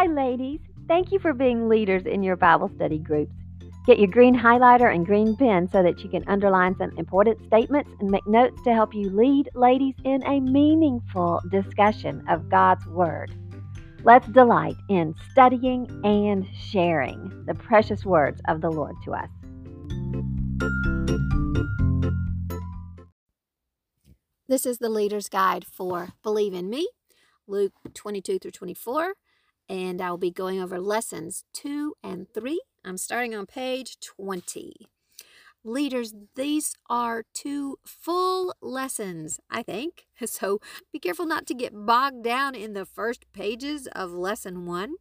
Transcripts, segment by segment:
Hi, ladies. Thank you for being leaders in your Bible study groups. Get your green highlighter and green pen so that you can underline some important statements and make notes to help you lead ladies in a meaningful discussion of God's Word. Let's delight in studying and sharing the precious words of the Lord to us. This is the Leader's Guide for Believe in Me, Luke 22 through 24, and I'll be going over lessons 2 and 3. I'm starting on page 20. Leaders, these are two full lessons, I think. So be careful not to get bogged down in the first pages of lesson one.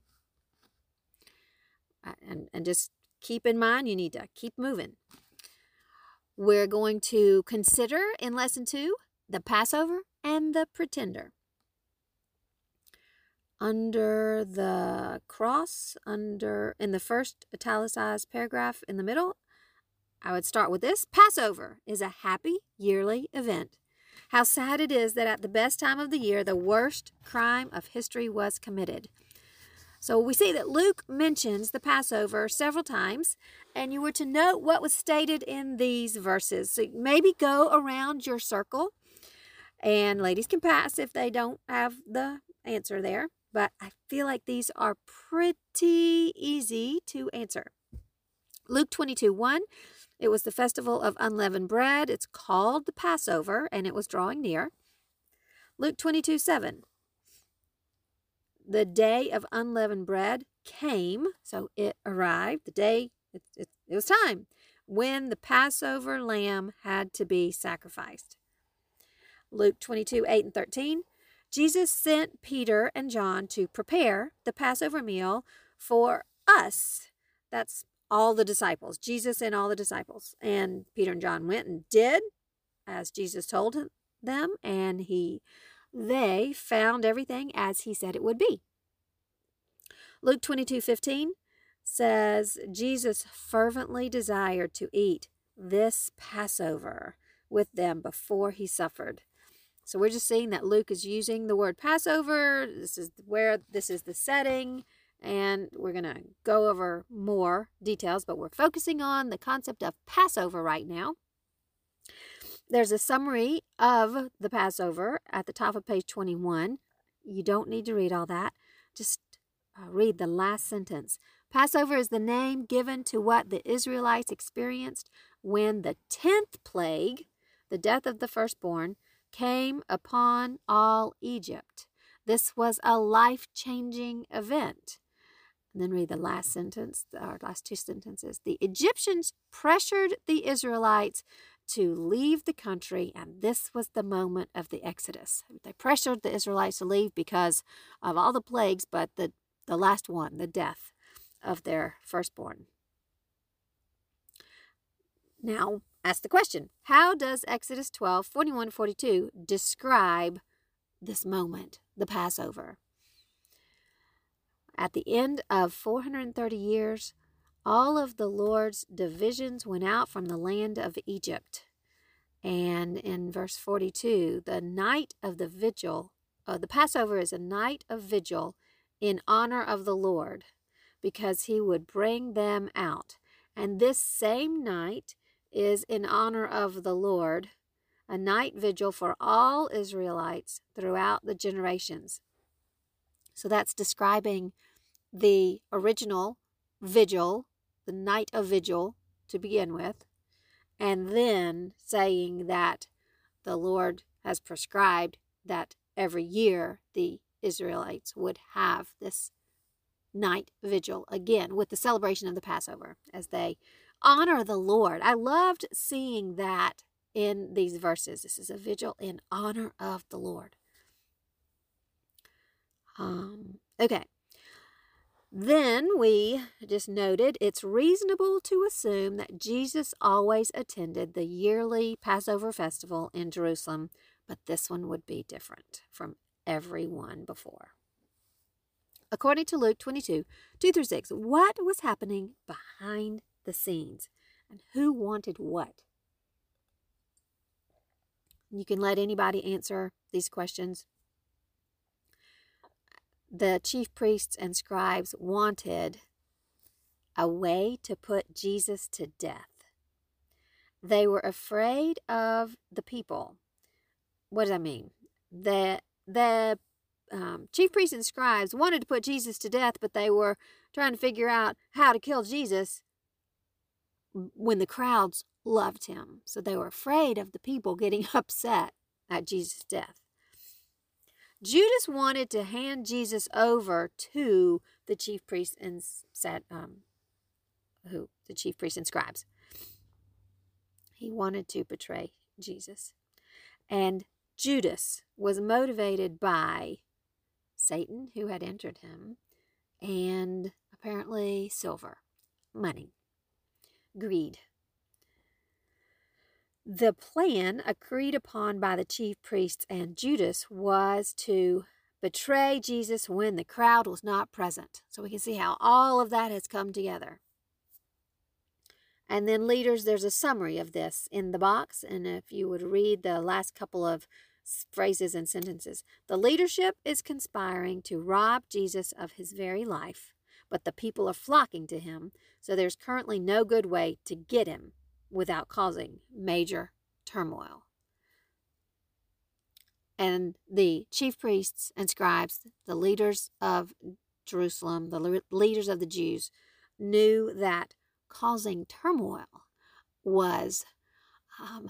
Uh, and, and just keep in mind, you need to keep moving. We're going to consider in lesson two the Passover and the pretender. Under the cross, under in the first italicized paragraph in the middle, I would start with this Passover is a happy yearly event. How sad it is that at the best time of the year, the worst crime of history was committed. So we see that Luke mentions the Passover several times, and you were to note what was stated in these verses. So maybe go around your circle, and ladies can pass if they don't have the answer there. But I feel like these are pretty easy to answer. Luke 22 1 it was the festival of unleavened bread. It's called the Passover, and it was drawing near. Luke 22 7. The day of unleavened bread came, so it arrived. The day, it, it, it was time when the Passover lamb had to be sacrificed. Luke 22 8 and 13. Jesus sent Peter and John to prepare the Passover meal for us. That's all the disciples, Jesus and all the disciples. And Peter and John went and did as Jesus told them, and he they found everything as he said it would be. Luke 22 15 says, Jesus fervently desired to eat this Passover with them before he suffered. So we're just seeing that Luke is using the word Passover. This is where this is the setting and we're going to go over more details, but we're focusing on the concept of Passover right now. There's a summary of the Passover at the top of page 21. You don't need to read all that. Just uh, read the last sentence. Passover is the name given to what the Israelites experienced when the 10th plague, the death of the firstborn, came upon all Egypt. This was a life changing event. And then read the last sentence, or last two sentences. The Egyptians pressured the Israelites to leave the country, and this was the moment of the Exodus. They pressured the Israelites to leave because of all the plagues, but the, the last one, the death of their firstborn. Now, ask the question How does Exodus 12 41 42 describe this moment, the Passover? At the end of 430 years, all of the Lord's divisions went out from the land of Egypt. And in verse 42, the night of the vigil, uh, the Passover is a night of vigil in honor of the Lord, because he would bring them out. And this same night is in honor of the Lord, a night vigil for all Israelites throughout the generations. So that's describing the original vigil, the night of vigil to begin with, and then saying that the Lord has prescribed that every year the Israelites would have this night vigil again with the celebration of the Passover as they honor the Lord. I loved seeing that in these verses. This is a vigil in honor of the Lord. Um, okay. Then we just noted it's reasonable to assume that Jesus always attended the yearly Passover festival in Jerusalem, but this one would be different from every one before. According to Luke 22, 2 through 6, what was happening behind the scenes and who wanted what? You can let anybody answer these questions the chief priests and scribes wanted a way to put Jesus to death. They were afraid of the people. What does that mean? The, the um, chief priests and scribes wanted to put Jesus to death, but they were trying to figure out how to kill Jesus when the crowds loved him. So they were afraid of the people getting upset at Jesus' death. Judas wanted to hand Jesus over to the chief priests and said, um, who the chief priests and scribes. He wanted to betray Jesus. And Judas was motivated by Satan, who had entered him, and apparently silver, money, greed. The plan agreed upon by the chief priests and Judas was to betray Jesus when the crowd was not present. So we can see how all of that has come together. And then, leaders, there's a summary of this in the box. And if you would read the last couple of phrases and sentences, the leadership is conspiring to rob Jesus of his very life, but the people are flocking to him, so there's currently no good way to get him without causing major turmoil. And the chief priests and scribes, the leaders of Jerusalem, the leaders of the Jews, knew that causing turmoil was um,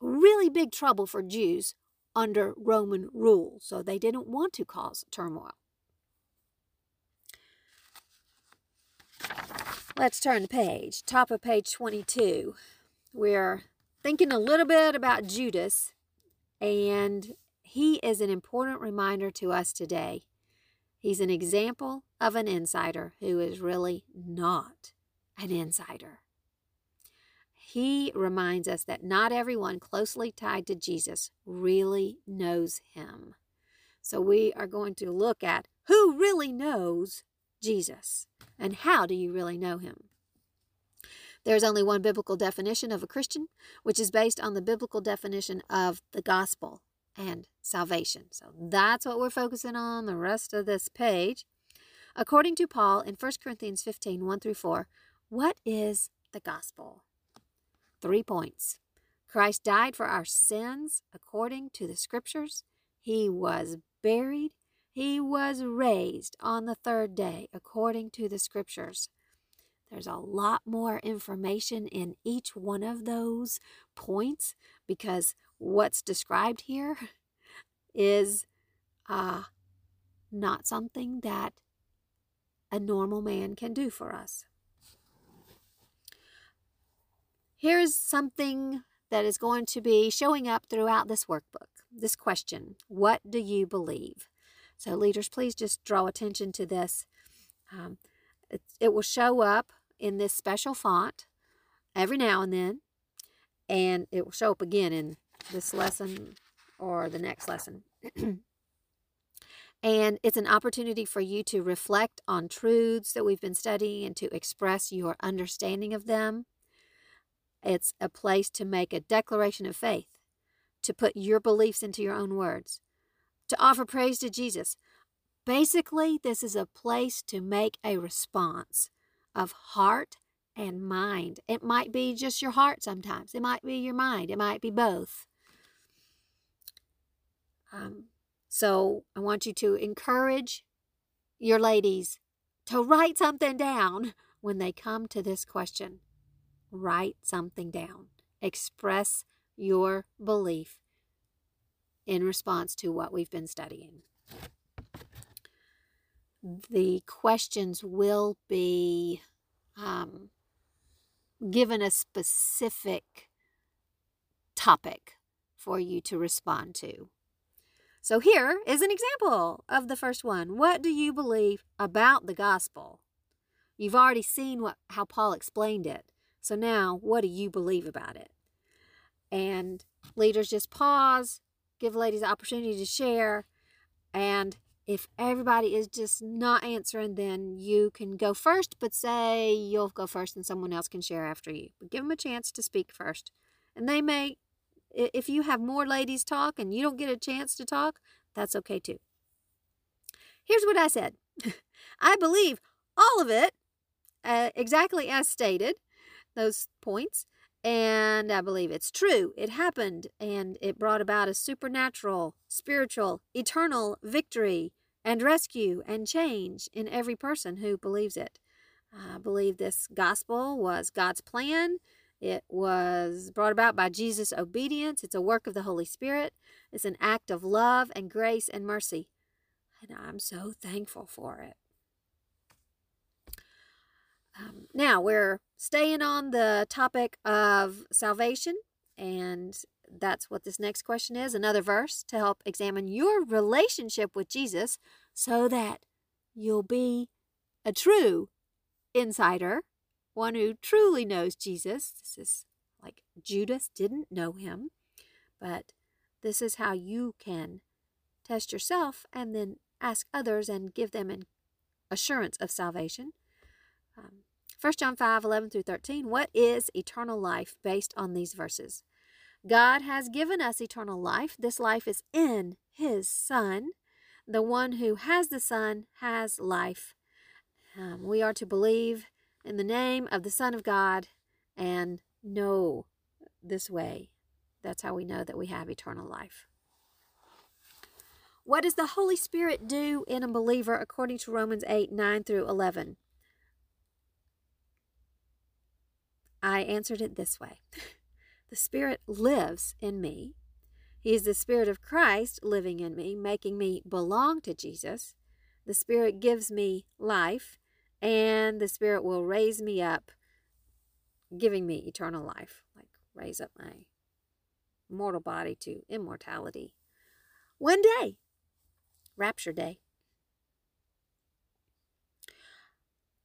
really big trouble for Jews under Roman rule. So they didn't want to cause turmoil. Let's turn the page. Top of page 22. We're thinking a little bit about Judas, and he is an important reminder to us today. He's an example of an insider who is really not an insider. He reminds us that not everyone closely tied to Jesus really knows him. So we are going to look at who really knows Jesus and how do you really know him. There's only one biblical definition of a Christian, which is based on the biblical definition of the gospel and salvation. So that's what we're focusing on the rest of this page. According to Paul in 1 Corinthians 15 1 through 4, what is the gospel? Three points. Christ died for our sins according to the scriptures. He was buried. He was raised on the third day according to the scriptures. There's a lot more information in each one of those points because what's described here is uh, not something that a normal man can do for us. Here's something that is going to be showing up throughout this workbook. This question What do you believe? So, leaders, please just draw attention to this. Um, it, it will show up in this special font every now and then, and it will show up again in this lesson or the next lesson. and it's an opportunity for you to reflect on truths that we've been studying and to express your understanding of them. It's a place to make a declaration of faith, to put your beliefs into your own words, to offer praise to Jesus. Basically, this is a place to make a response of heart and mind. It might be just your heart sometimes, it might be your mind, it might be both. Um, so I want you to encourage your ladies to write something down when they come to this question write something down. Express your belief in response to what we've been studying. The questions will be um, given a specific topic for you to respond to. So here is an example of the first one. What do you believe about the gospel? You've already seen what how Paul explained it. So now, what do you believe about it? And leaders just pause, give ladies opportunity to share. And if everybody is just not answering, then you can go first, but say you'll go first and someone else can share after you. But give them a chance to speak first. And they may, if you have more ladies talk and you don't get a chance to talk, that's okay too. Here's what I said I believe all of it uh, exactly as stated, those points. And I believe it's true. It happened and it brought about a supernatural, spiritual, eternal victory and rescue and change in every person who believes it. I believe this gospel was God's plan. It was brought about by Jesus' obedience. It's a work of the Holy Spirit. It's an act of love and grace and mercy. And I'm so thankful for it. Um, now, we're staying on the topic of salvation, and that's what this next question is another verse to help examine your relationship with Jesus so that you'll be a true insider, one who truly knows Jesus. This is like Judas didn't know him, but this is how you can test yourself and then ask others and give them an assurance of salvation. Um, 1 John 5 11 through 13. What is eternal life based on these verses? God has given us eternal life. This life is in His Son. The one who has the Son has life. Um, we are to believe in the name of the Son of God and know this way. That's how we know that we have eternal life. What does the Holy Spirit do in a believer according to Romans 8 9 through 11? I answered it this way The Spirit lives in me. He is the Spirit of Christ living in me, making me belong to Jesus. The Spirit gives me life, and the Spirit will raise me up, giving me eternal life, like raise up my mortal body to immortality. One day, rapture day.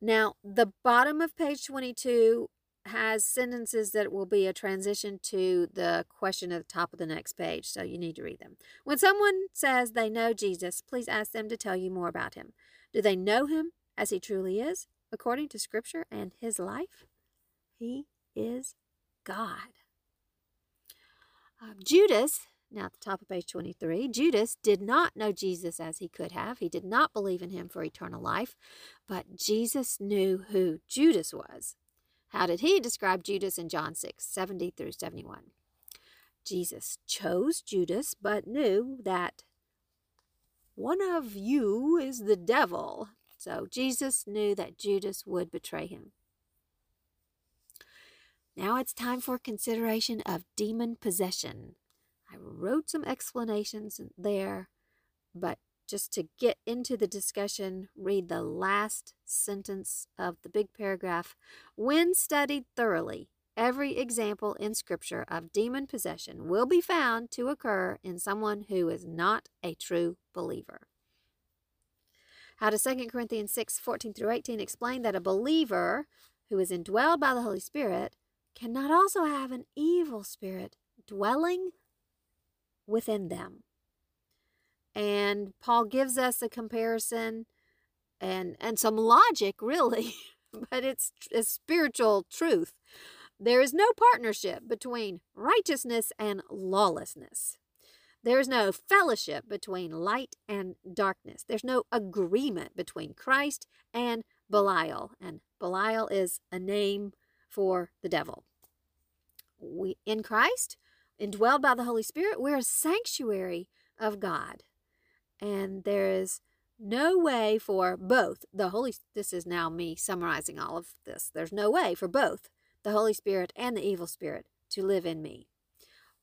Now, the bottom of page 22 has sentences that will be a transition to the question at the top of the next page, so you need to read them. When someone says they know Jesus, please ask them to tell you more about him. Do they know him as he truly is, according to Scripture and his life? He is God. Uh, Judas, now at the top of page 23, Judas did not know Jesus as he could have. He did not believe in him for eternal life, but Jesus knew who Judas was. How did he describe Judas in John 6, 70 through 71? Jesus chose Judas, but knew that one of you is the devil. So Jesus knew that Judas would betray him. Now it's time for consideration of demon possession. I wrote some explanations there, but just to get into the discussion, read the last sentence of the big paragraph. When studied thoroughly, every example in Scripture of demon possession will be found to occur in someone who is not a true believer. How does 2 Corinthians 6 14 through 18 explain that a believer who is indwelled by the Holy Spirit cannot also have an evil spirit dwelling within them? And Paul gives us a comparison and and some logic really but it's a spiritual truth. There is no partnership between righteousness and lawlessness. There's no fellowship between light and darkness. There's no agreement between Christ and Belial and Belial is a name for the devil. We in Christ indwelled by the Holy Spirit we're a sanctuary of God and there is no way for both the Holy this is now me summarizing all of this. There's no way for both the Holy Spirit and the evil spirit to live in me.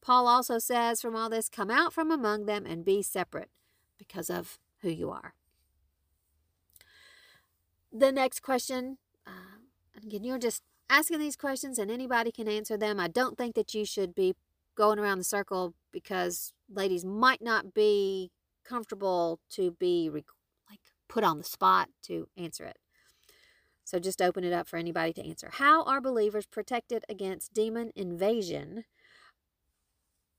Paul also says from all this come out from among them and be separate because of who you are. The next question uh, again you're just asking these questions and anybody can answer them. I don't think that you should be going around the circle because ladies might not be comfortable to be like put on the spot to answer it. So just open it up for anybody to answer. How are believers protected against demon invasion?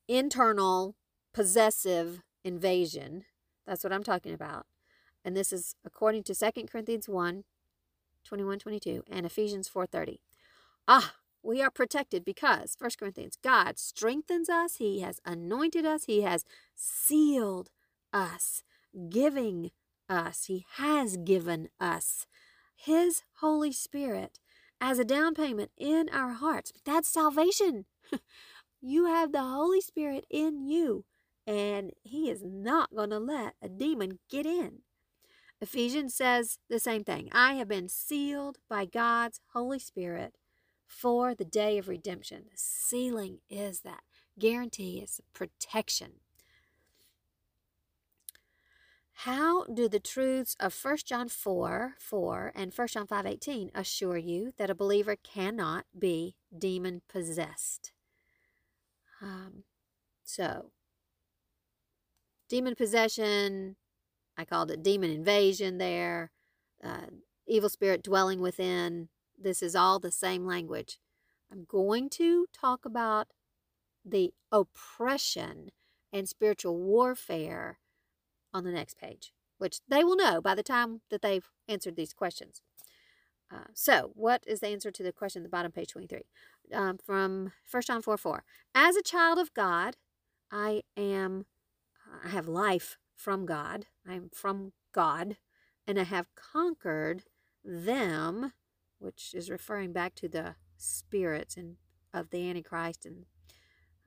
Internal possessive invasion. That's what I'm talking about. And this is according to 2 Corinthians 1 21 22 and Ephesians 4:30. Ah, we are protected because 1 Corinthians God strengthens us, he has anointed us, he has sealed us, giving us, He has given us His Holy Spirit as a down payment in our hearts. That's salvation. you have the Holy Spirit in you, and He is not going to let a demon get in. Ephesians says the same thing. I have been sealed by God's Holy Spirit for the day of redemption. The sealing is that guarantee, is protection. How do the truths of 1 John 4 4 and 1 John 5 18 assure you that a believer cannot be demon possessed? Um, so, demon possession, I called it demon invasion there, uh, evil spirit dwelling within. This is all the same language. I'm going to talk about the oppression and spiritual warfare on the next page, which they will know by the time that they've answered these questions. Uh, so, what is the answer to the question at the bottom, page 23? Um, from 1 John 4 4. As a child of God, I am, I have life from God. I am from God, and I have conquered them, which is referring back to the spirits and of the Antichrist and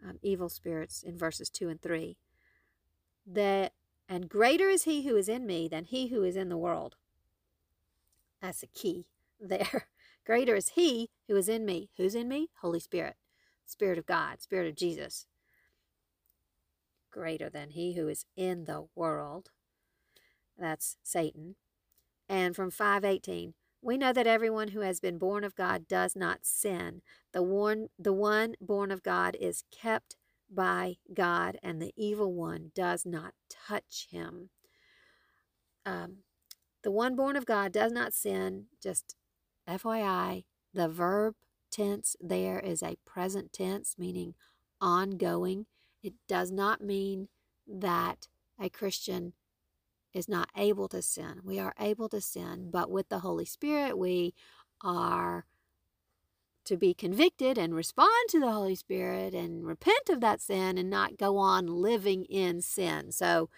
um, evil spirits in verses 2 and 3. That and greater is he who is in me than he who is in the world. That's the key there. greater is he who is in me. Who's in me? Holy Spirit, Spirit of God, Spirit of Jesus. Greater than he who is in the world. That's Satan. And from 518, we know that everyone who has been born of God does not sin. The one, the one born of God is kept by God, and the evil one does not touch him. Um, the one born of God does not sin. Just FYI, the verb tense there is a present tense, meaning ongoing. It does not mean that a Christian is not able to sin. We are able to sin, but with the Holy Spirit, we are to be convicted and respond to the Holy Spirit and repent of that sin and not go on living in sin. So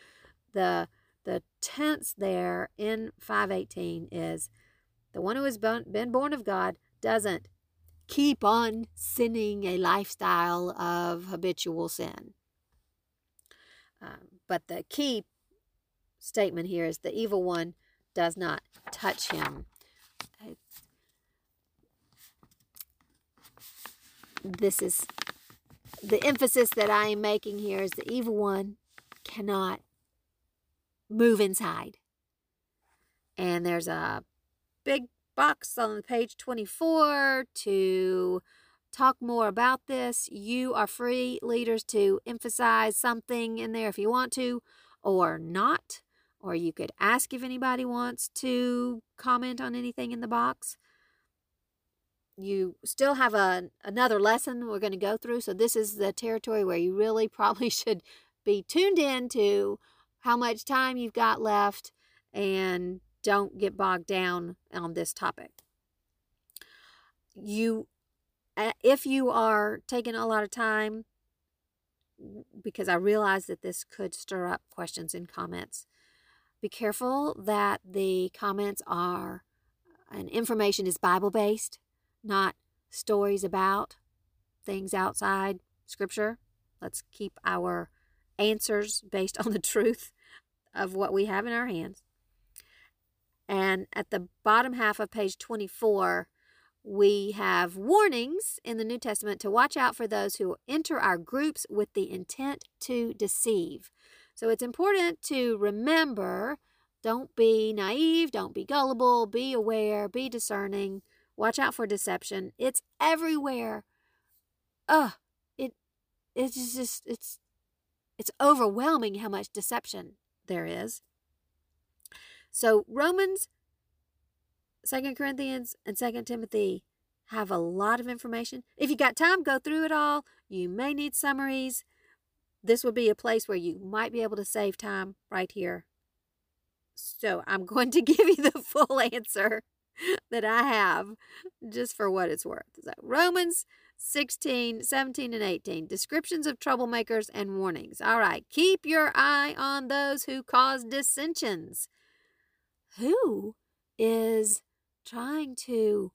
the the tense there in 518 is the one who has been born of God doesn't keep on sinning a lifestyle of habitual sin. Um, but the key statement here is the evil one does not touch him. This is the emphasis that I am making here is the evil one cannot move inside. And there's a big box on page 24 to talk more about this. You are free, leaders, to emphasize something in there if you want to or not. Or you could ask if anybody wants to comment on anything in the box you still have a another lesson we're going to go through. So this is the territory where you really probably should be tuned in to how much time you've got left and don't get bogged down on this topic. You eh, if you are taking a lot of time because I realize that this could stir up questions and comments. Be careful that the comments are and information is Bible based not stories about things outside Scripture. Let's keep our answers based on the truth of what we have in our hands. And at the bottom half of page 24, we have warnings in the New Testament to watch out for those who enter our groups with the intent to deceive. So it's important to remember don't be naive, don't be gullible, be aware, be discerning. Watch out for deception. It's everywhere. Ugh, it it's just it's it's overwhelming how much deception there is. So Romans, Second Corinthians, and Second Timothy have a lot of information. If you got time, go through it all. You may need summaries. This would be a place where you might be able to save time right here. So I'm going to give you the full answer. that I have just for what it's worth. So Romans 16, 17, and 18. Descriptions of troublemakers and warnings. All right. Keep your eye on those who cause dissensions. who is trying to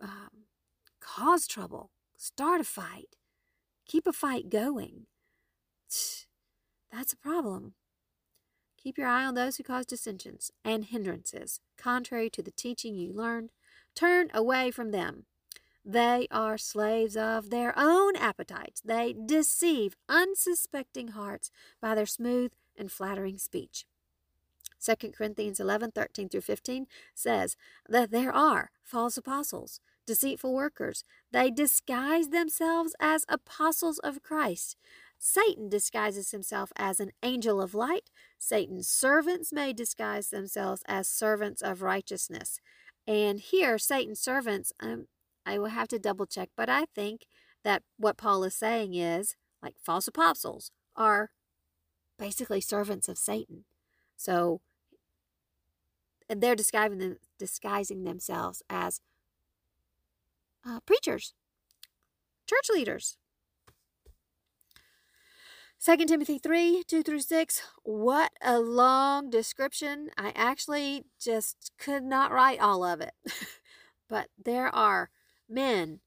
um, cause trouble, start a fight, keep a fight going. That's a problem. Keep your eye on those who cause dissensions and hindrances, contrary to the teaching you learned. Turn away from them. They are slaves of their own appetites. They deceive unsuspecting hearts by their smooth and flattering speech. 2 Corinthians 11, 13 through 15 says that there are false apostles, deceitful workers. They disguise themselves as apostles of Christ. Satan disguises himself as an angel of light. Satan's servants may disguise themselves as servants of righteousness. And here, Satan's servants, um, I will have to double check, but I think that what Paul is saying is like false apostles are basically servants of Satan. So they're disguising, them, disguising themselves as uh, preachers, church leaders. 2 Timothy 3 2 through 6. What a long description. I actually just could not write all of it. but there are men,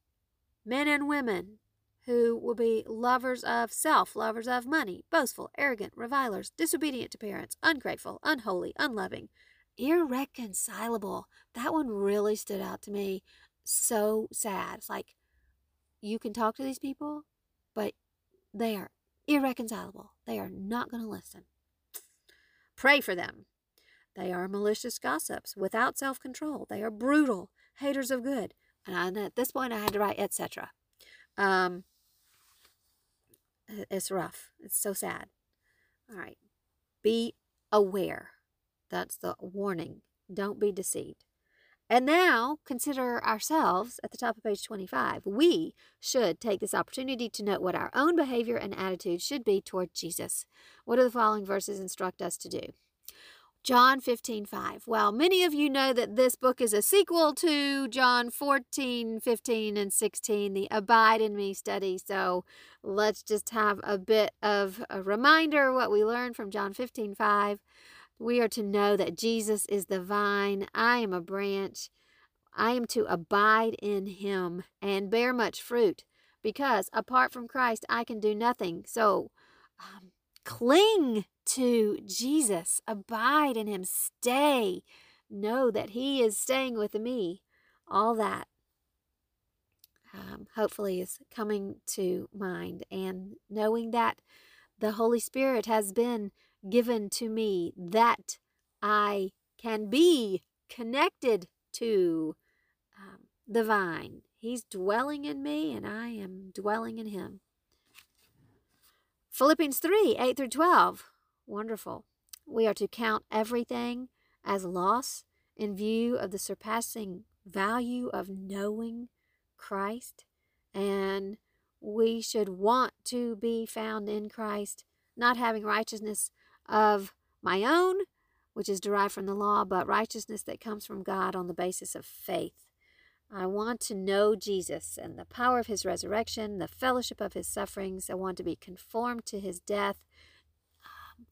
men and women, who will be lovers of self, lovers of money, boastful, arrogant, revilers, disobedient to parents, ungrateful, unholy, unloving, irreconcilable. That one really stood out to me. So sad. It's like you can talk to these people, but they are irreconcilable. They are not going to listen. Pray for them. They are malicious gossips without self control. They are brutal, haters of good. And at this point, I had to write etc. Um, it's rough. It's so sad. All right. Be aware. That's the warning. Don't be deceived. And now consider ourselves at the top of page 25. We should take this opportunity to note what our own behavior and attitude should be toward Jesus. What do the following verses instruct us to do? John 15, 5. Well, many of you know that this book is a sequel to John 14, 15, and 16, the Abide in Me study. So let's just have a bit of a reminder what we learned from John 15, 5. We are to know that Jesus is the vine, I am a branch. I am to abide in him and bear much fruit because apart from Christ, I can do nothing. So, um, Cling to Jesus, abide in Him, stay. Know that He is staying with me. All that um, hopefully is coming to mind, and knowing that the Holy Spirit has been given to me that I can be connected to um, the vine. He's dwelling in me, and I am dwelling in Him. Philippians 3 8 through 12. Wonderful. We are to count everything as loss in view of the surpassing value of knowing Christ. And we should want to be found in Christ, not having righteousness of my own, which is derived from the law, but righteousness that comes from God on the basis of faith. I want to know Jesus and the power of his resurrection, the fellowship of his sufferings. I want to be conformed to his death. Um,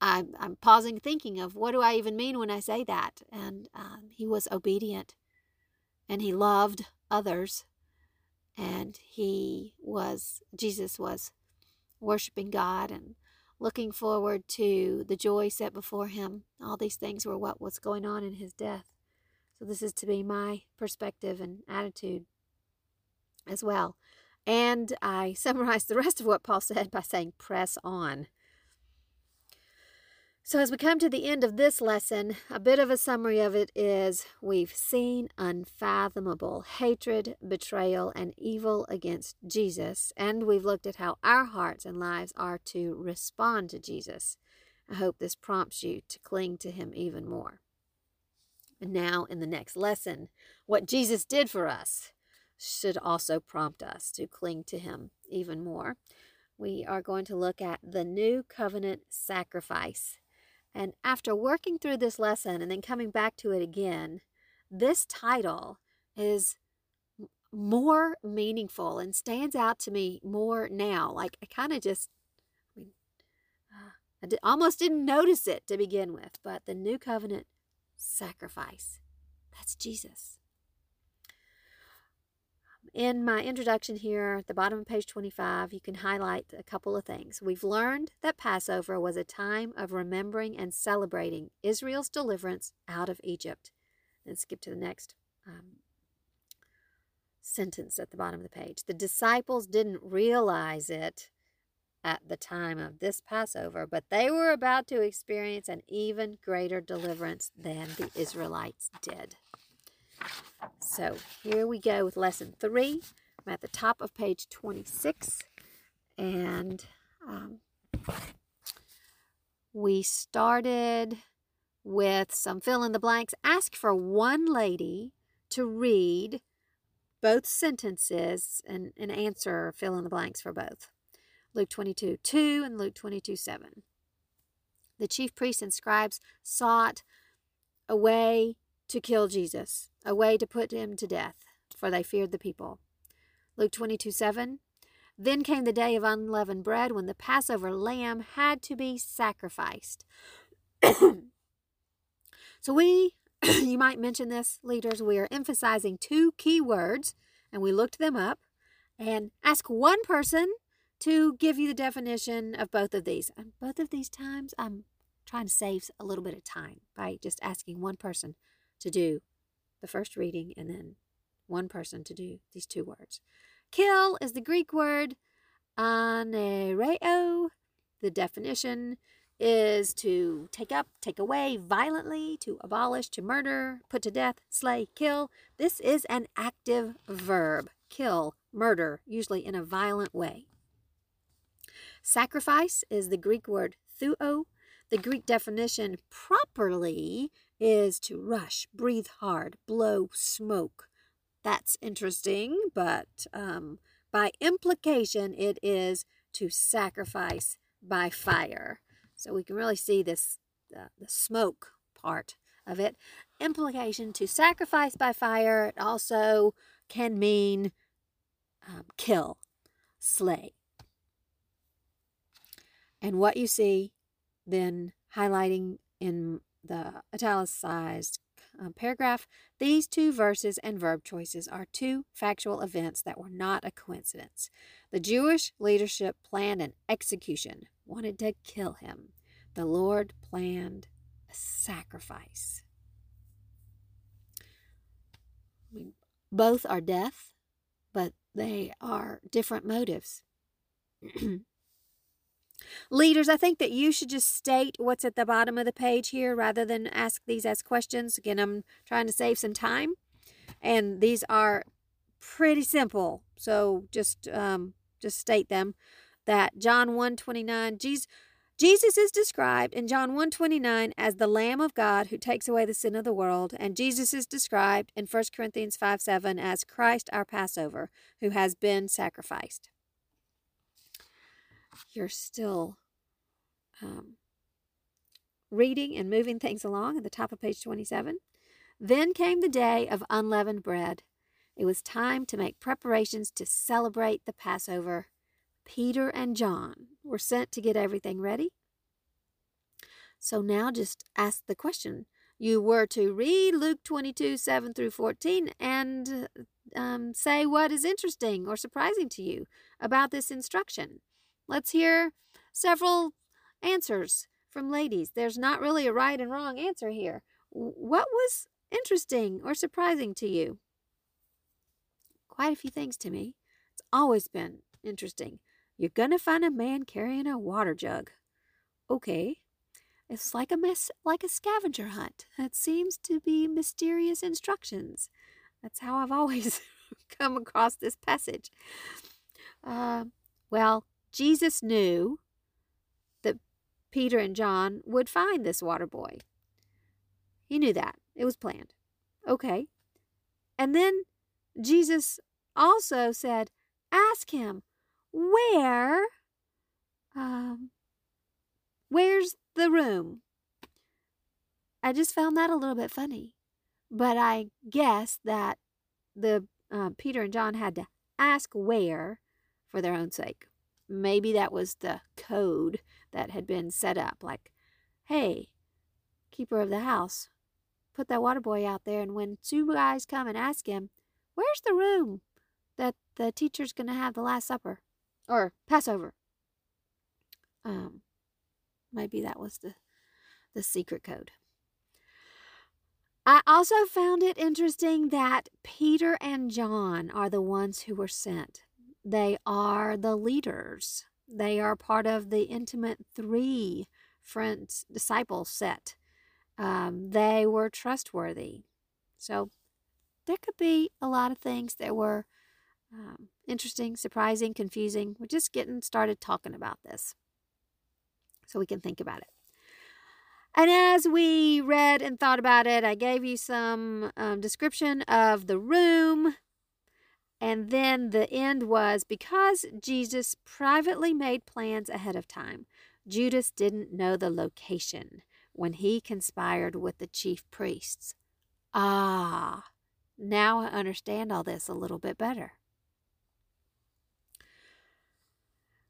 I'm, I'm pausing, thinking of what do I even mean when I say that? And um, he was obedient and he loved others. And he was, Jesus was worshiping God and looking forward to the joy set before him. All these things were what was going on in his death. So, this is to be my perspective and attitude as well. And I summarized the rest of what Paul said by saying, press on. So, as we come to the end of this lesson, a bit of a summary of it is we've seen unfathomable hatred, betrayal, and evil against Jesus, and we've looked at how our hearts and lives are to respond to Jesus. I hope this prompts you to cling to him even more. And now, in the next lesson, what Jesus did for us should also prompt us to cling to Him even more. We are going to look at the new covenant sacrifice. And after working through this lesson and then coming back to it again, this title is more meaningful and stands out to me more now. Like I kind of just, I mean, uh, I did, almost didn't notice it to begin with, but the new covenant sacrifice. That's Jesus. In my introduction here, at the bottom of page 25, you can highlight a couple of things. We've learned that Passover was a time of remembering and celebrating Israel's deliverance out of Egypt. Then skip to the next um, sentence at the bottom of the page. The disciples didn't realize it at the time of this Passover, but they were about to experience an even greater deliverance than the Israelites did. So here we go with lesson three. I'm at the top of page 26, and um, we started with some fill in the blanks. Ask for one lady to read both sentences and, and answer fill in the blanks for both. Luke 22 2 and Luke 22 7. The chief priests and scribes sought a way to kill Jesus, a way to put him to death, for they feared the people. Luke 22 7. Then came the day of unleavened bread when the Passover lamb had to be sacrificed. so we you might mention this, leaders. We are emphasizing two key words, and we looked them up. And ask one person to give you the definition of both of these. And both of these times, I'm trying to save a little bit of time by just asking one person to do the first reading and then one person to do these two words. Kill is the Greek word anereo. The definition is to take up, take away violently, to abolish, to murder, put to death, slay, kill. This is an active verb. Kill, murder, usually in a violent way. Sacrifice is the Greek word thuo. The Greek definition properly is to rush, breathe hard, blow smoke. That's interesting, but um, by implication, it is to sacrifice by fire. So we can really see this, uh, the smoke part of it. Implication to sacrifice by fire. It also can mean um, kill, slay. And what you see then highlighting in the italicized um, paragraph, these two verses and verb choices are two factual events that were not a coincidence. The Jewish leadership planned an execution wanted to kill him. The Lord planned a sacrifice. I mean, both are death, but they are different motives. Leaders, I think that you should just state what's at the bottom of the page here rather than ask these as questions. Again, I'm trying to save some time. And these are pretty simple. So just um, just state them that John 129 Jesus Jesus is described in John 129 as the Lamb of God who takes away the sin of the world, and Jesus is described in 1 Corinthians 5 7 as Christ our Passover, who has been sacrificed. You're still um, reading and moving things along at the top of page 27. Then came the day of unleavened bread. It was time to make preparations to celebrate the Passover. Peter and John were sent to get everything ready. So now just ask the question. You were to read Luke 22, 7 through 14 and um, say what is interesting or surprising to you about this instruction. Let's hear several answers from ladies. There's not really a right and wrong answer here. What was interesting or surprising to you? Quite a few things to me. It's always been interesting. You're going to find a man carrying a water jug. Okay. It's like a mess, like a scavenger hunt. That seems to be mysterious instructions. That's how I've always come across this passage. Uh, well, Jesus knew that Peter and John would find this water boy. He knew that. It was planned. Okay. And then Jesus also said, Ask him, where um where's the room i just found that a little bit funny but i guess that the uh, peter and john had to ask where for their own sake maybe that was the code that had been set up. Like, hey, keeper of the house, put that water boy out there. And when two guys come and ask him, where's the room that the teacher's going to have the Last Supper or Passover? Um, maybe that was the, the secret code. I also found it interesting that Peter and John are the ones who were sent. They are the leaders. They are part of the intimate three friends disciple set. Um, they were trustworthy. So there could be a lot of things that were um, interesting, surprising, confusing. We're just getting started talking about this so we can think about it. And as we read and thought about it, I gave you some um, description of the room. And then the end was because Jesus privately made plans ahead of time, Judas didn't know the location when he conspired with the chief priests. Ah, now I understand all this a little bit better.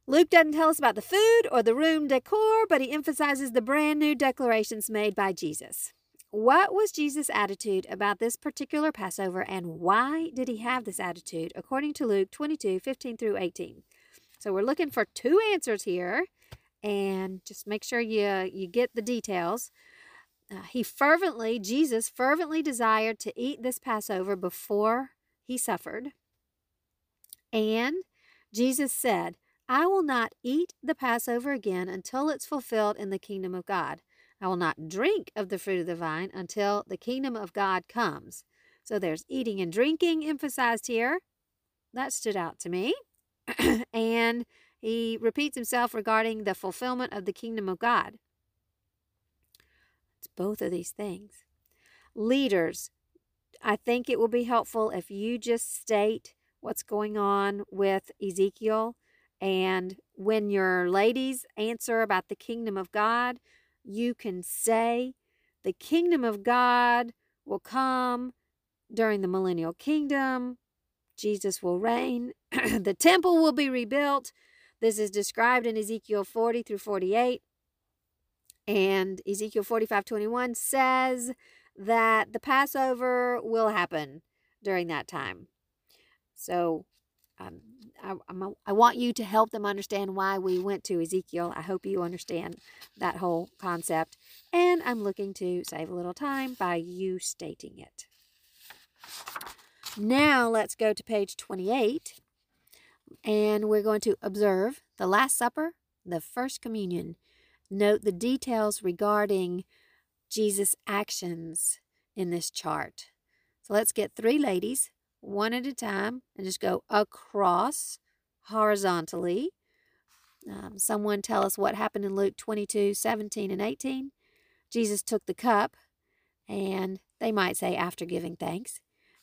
Luke doesn't tell us about the food or the room decor, but he emphasizes the brand new declarations made by Jesus. What was Jesus' attitude about this particular Passover, and why did he have this attitude, according to Luke 22 15 through 18? So we're looking for two answers here, and just make sure you, you get the details. Uh, he fervently, Jesus fervently desired to eat this Passover before he suffered. And Jesus said, I will not eat the Passover again until it's fulfilled in the kingdom of God. I will not drink of the fruit of the vine until the kingdom of God comes. So there's eating and drinking emphasized here. That stood out to me. and he repeats himself regarding the fulfillment of the kingdom of God. It's both of these things. Leaders, I think it will be helpful if you just state what's going on with Ezekiel and when your ladies answer about the kingdom of God, you can say, The kingdom of God will come during the millennial kingdom. Jesus will reign. the temple will be rebuilt. This is described in Ezekiel 40 through 48. And Ezekiel 45 21 says that the Passover will happen during that time. So um, I, I want you to help them understand why we went to Ezekiel. I hope you understand that whole concept. And I'm looking to save a little time by you stating it. Now let's go to page 28 and we're going to observe the Last Supper, the First Communion. Note the details regarding Jesus' actions in this chart. So let's get three ladies one at a time and just go across horizontally. Um, someone tell us what happened in Luke 22 17 and 18. Jesus took the cup, and they might say, after giving thanks,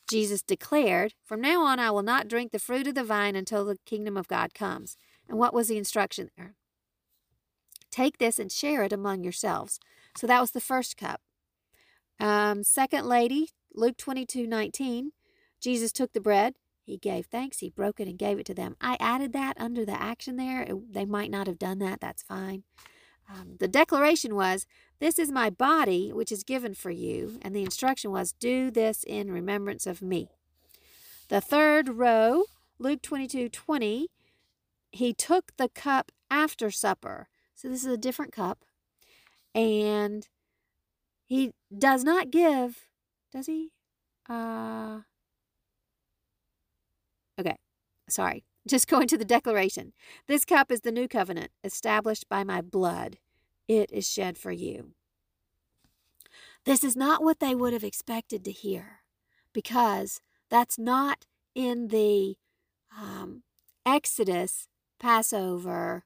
Jesus declared, From now on, I will not drink the fruit of the vine until the kingdom of God comes. And what was the instruction there? Take this and share it among yourselves. So that was the first cup. Um, second lady, Luke 22 19. Jesus took the bread, he gave thanks, he broke it and gave it to them. I added that under the action there. It, they might not have done that, that's fine. Um, the declaration was, This is my body, which is given for you. And the instruction was, Do this in remembrance of me. The third row, Luke 22 20, he took the cup after supper. So this is a different cup. And he does not give, does he? Uh, sorry. Just going to the declaration. This cup is the new covenant established by my blood. It is shed for you. This is not what they would have expected to hear because that's not in the um, Exodus Passover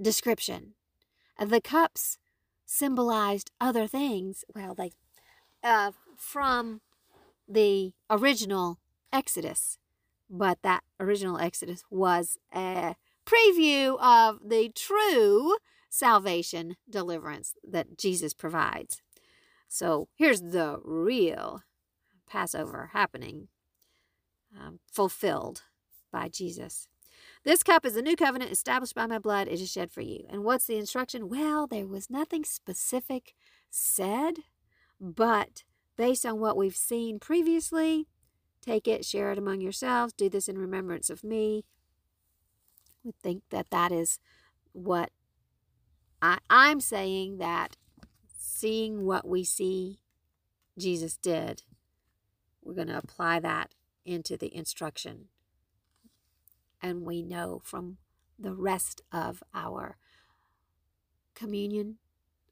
description. The cups symbolized other things. Well, they uh, from the original Exodus but that original Exodus was a preview of the true salvation deliverance that Jesus provides. So here's the real Passover happening, um, fulfilled by Jesus. This cup is the new covenant established by my blood. It is shed for you. And what's the instruction? Well, there was nothing specific said, but based on what we've seen previously, take it, share it among yourselves, do this in remembrance of me. We think that that is what I, I'm saying that seeing what we see Jesus did, we're going to apply that into the instruction. And we know from the rest of our communion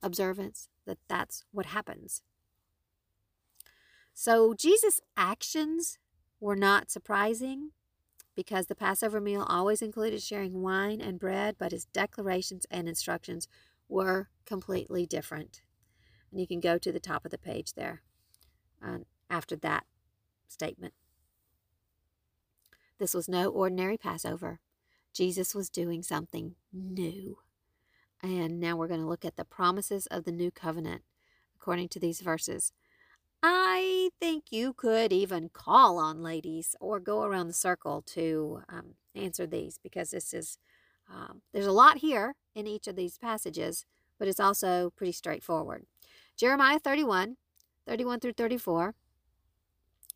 observance that that's what happens. So Jesus' actions were not surprising because the Passover meal always included sharing wine and bread, but his declarations and instructions were completely different. And you can go to the top of the page there uh, after that statement. This was no ordinary Passover. Jesus was doing something new. And now we're going to look at the promises of the new covenant according to these verses. I think you could even call on ladies or go around the circle to um, answer these because this is, um, there's a lot here in each of these passages, but it's also pretty straightforward. Jeremiah 31, 31 through 34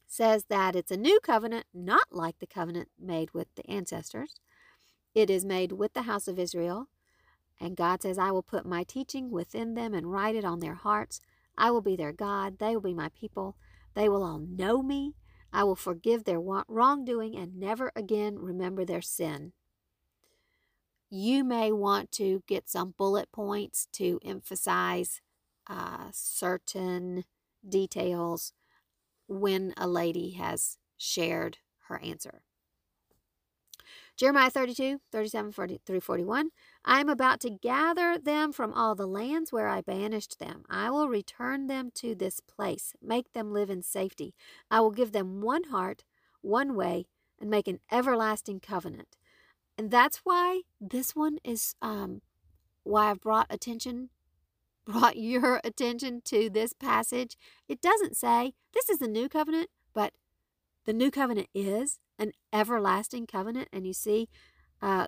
says that it's a new covenant, not like the covenant made with the ancestors. It is made with the house of Israel. And God says, I will put my teaching within them and write it on their hearts. I will be their God. They will be my people. They will all know me. I will forgive their wrongdoing and never again remember their sin. You may want to get some bullet points to emphasize uh, certain details when a lady has shared her answer. Jeremiah 32, 37 40, through 41. I am about to gather them from all the lands where I banished them. I will return them to this place, make them live in safety. I will give them one heart, one way, and make an everlasting covenant. And that's why this one is um, why I've brought attention brought your attention to this passage, it doesn't say this is the new covenant, the new covenant is an everlasting covenant. And you see, uh,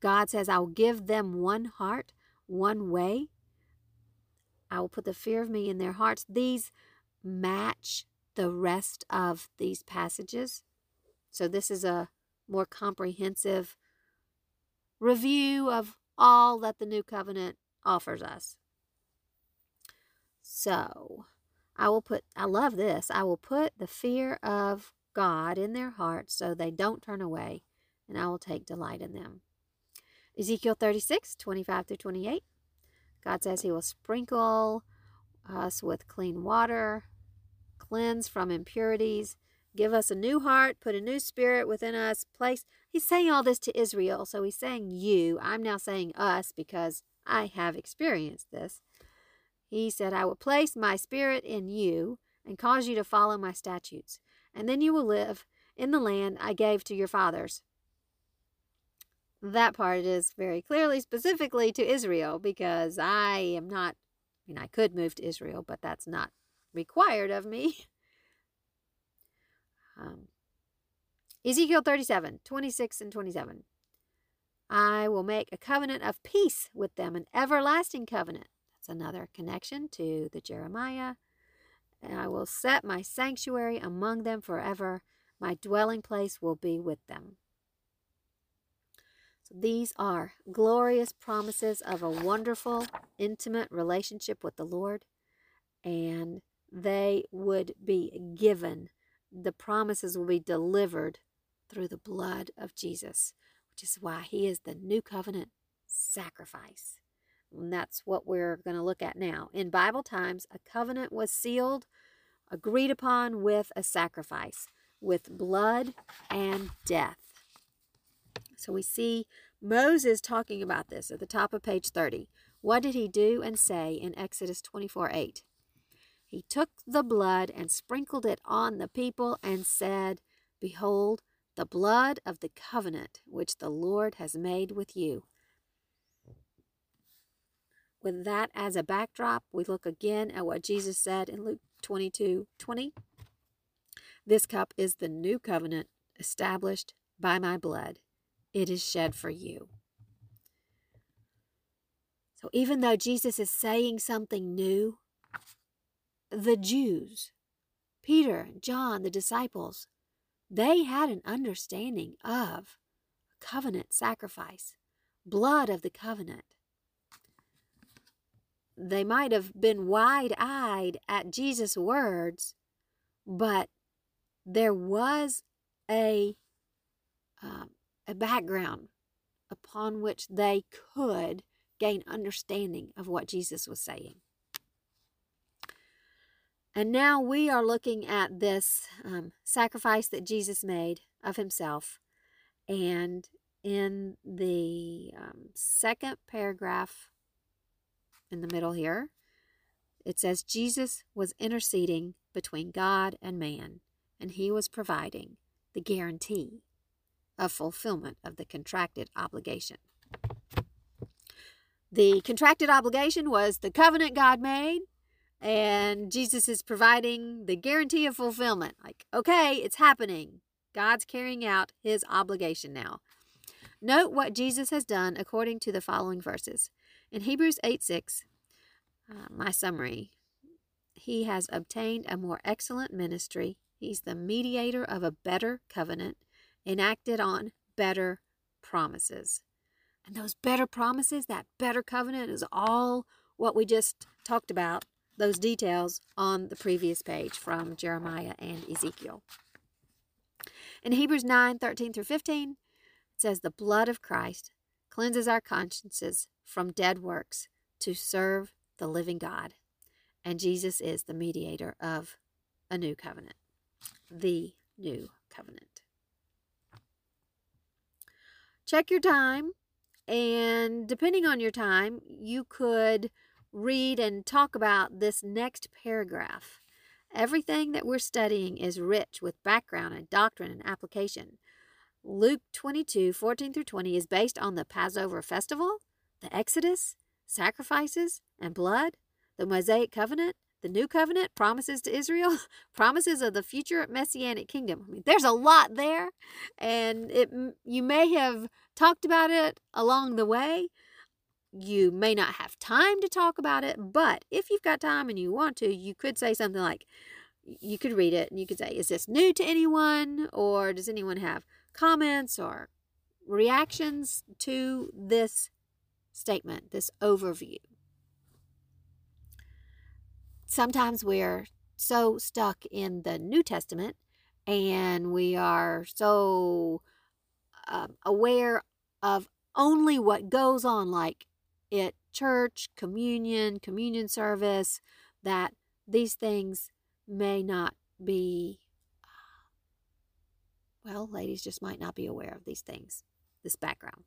God says, I will give them one heart, one way. I will put the fear of me in their hearts. These match the rest of these passages. So, this is a more comprehensive review of all that the new covenant offers us. So I will put, I love this, I will put the fear of God in their hearts so they don't turn away, and I will take delight in them. Ezekiel 36, 25 through 28. God says he will sprinkle us with clean water, cleanse from impurities, give us a new heart, put a new spirit within us, place. He's saying all this to Israel, so he's saying you. I'm now saying us because I have experienced this. He said, I will place my spirit in you and cause you to follow my statutes, and then you will live in the land I gave to your fathers. That part is very clearly specifically to Israel because I am not, I mean, I could move to Israel, but that's not required of me. Um, Ezekiel 37, 26 and 27. I will make a covenant of peace with them, an everlasting covenant. That's another connection to the Jeremiah. And I will set my sanctuary among them forever. My dwelling place will be with them. So these are glorious promises of a wonderful, intimate relationship with the Lord. And they would be given. The promises will be delivered through the blood of Jesus, which is why he is the new covenant sacrifice. And that's what we're going to look at now. In Bible times, a covenant was sealed, agreed upon with a sacrifice, with blood and death. So we see Moses talking about this at the top of page 30. What did he do and say in Exodus 24 8? He took the blood and sprinkled it on the people and said, Behold, the blood of the covenant which the Lord has made with you. With that as a backdrop, we look again at what Jesus said in Luke 22 20. This cup is the new covenant established by my blood. it is shed for you. So even though Jesus is saying something new, the Jews, Peter, John, the disciples, they had an understanding of covenant sacrifice, blood of the covenant. They might have been wide eyed at Jesus' words, but there was a, um, a background upon which they could gain understanding of what Jesus was saying. And now we are looking at this um, sacrifice that Jesus made of himself. And in the um, second paragraph in the middle here, it says Jesus was interceding between God and man, and he was providing the guarantee of fulfillment of the contracted obligation. The contracted obligation was the covenant God made, and Jesus is providing the guarantee of fulfillment. Like, okay, it's happening. God's carrying out his obligation now. Note what Jesus has done according to the following verses. In Hebrews 8 6, uh, my summary, he has obtained a more excellent ministry. He's the mediator of a better covenant enacted on better promises. And those better promises, that better covenant is all what we just talked about, those details on the previous page from Jeremiah and Ezekiel. In Hebrews 9 13 through 15, it says, The blood of Christ cleanses our consciences from dead works to serve the living God. And Jesus is the mediator of a new covenant, the new covenant. Check your time and depending on your time, you could read and talk about this next paragraph. Everything that we're studying is rich with background and doctrine and application. Luke 22, 14 through 20 is based on the Passover festival, the Exodus, sacrifices, and blood, the Mosaic covenant, the new covenant, promises to Israel, promises of the future messianic kingdom. I mean, there's a lot there, and it you may have talked about it along the way. You may not have time to talk about it, but if you've got time and you want to, you could say something like, you could read it and you could say, Is this new to anyone? Or does anyone have comments or reactions to this statement, this overview? sometimes we're so stuck in the New Testament and we are so uh, aware of only what goes on, like at church, communion, communion service, that these things may not be, well, ladies just might not be aware of these things, this background.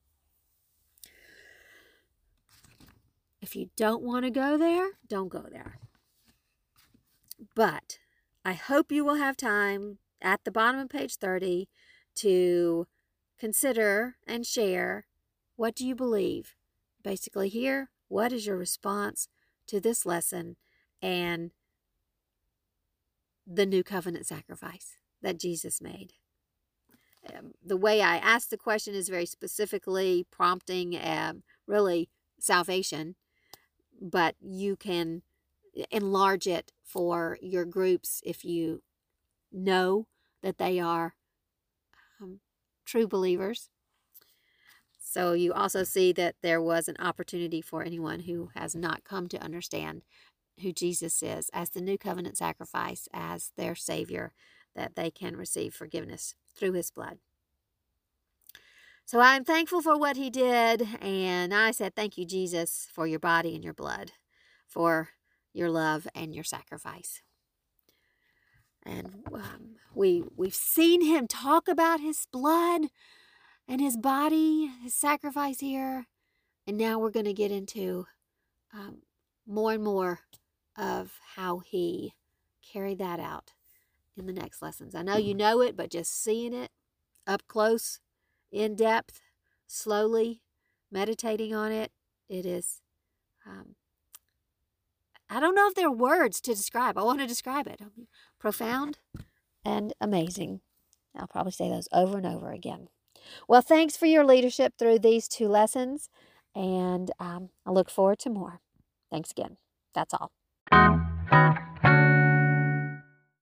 If you don't want to go there, don't go there. But I hope you will have time at the bottom of page 30 to consider and share what do you believe? Basically, here, what is your response to this lesson and the new covenant sacrifice that Jesus made? Um, the way I ask the question is very specifically prompting um, really salvation, but you can enlarge it for your groups if you know that they are um, true believers. So you also see that there was an opportunity for anyone who has not come to understand who Jesus is as the new covenant sacrifice, as their Savior, that they can receive forgiveness through His blood. So I'm thankful for what He did, and I said, Thank you, Jesus, for your body and your blood, for your love and your sacrifice. And um, we we've seen him talk about his blood and his body, his sacrifice here, and now we're going to get into um, more and more of how he carried that out in the next lessons. I know you know it, but just seeing it up close, in depth, slowly, meditating on it, it is um, I don't know if there are words to describe. I want to describe it. Profound and amazing. I'll probably say those over and over again. Well, thanks for your leadership through these two lessons, and um, I look forward to more. Thanks again. That's all.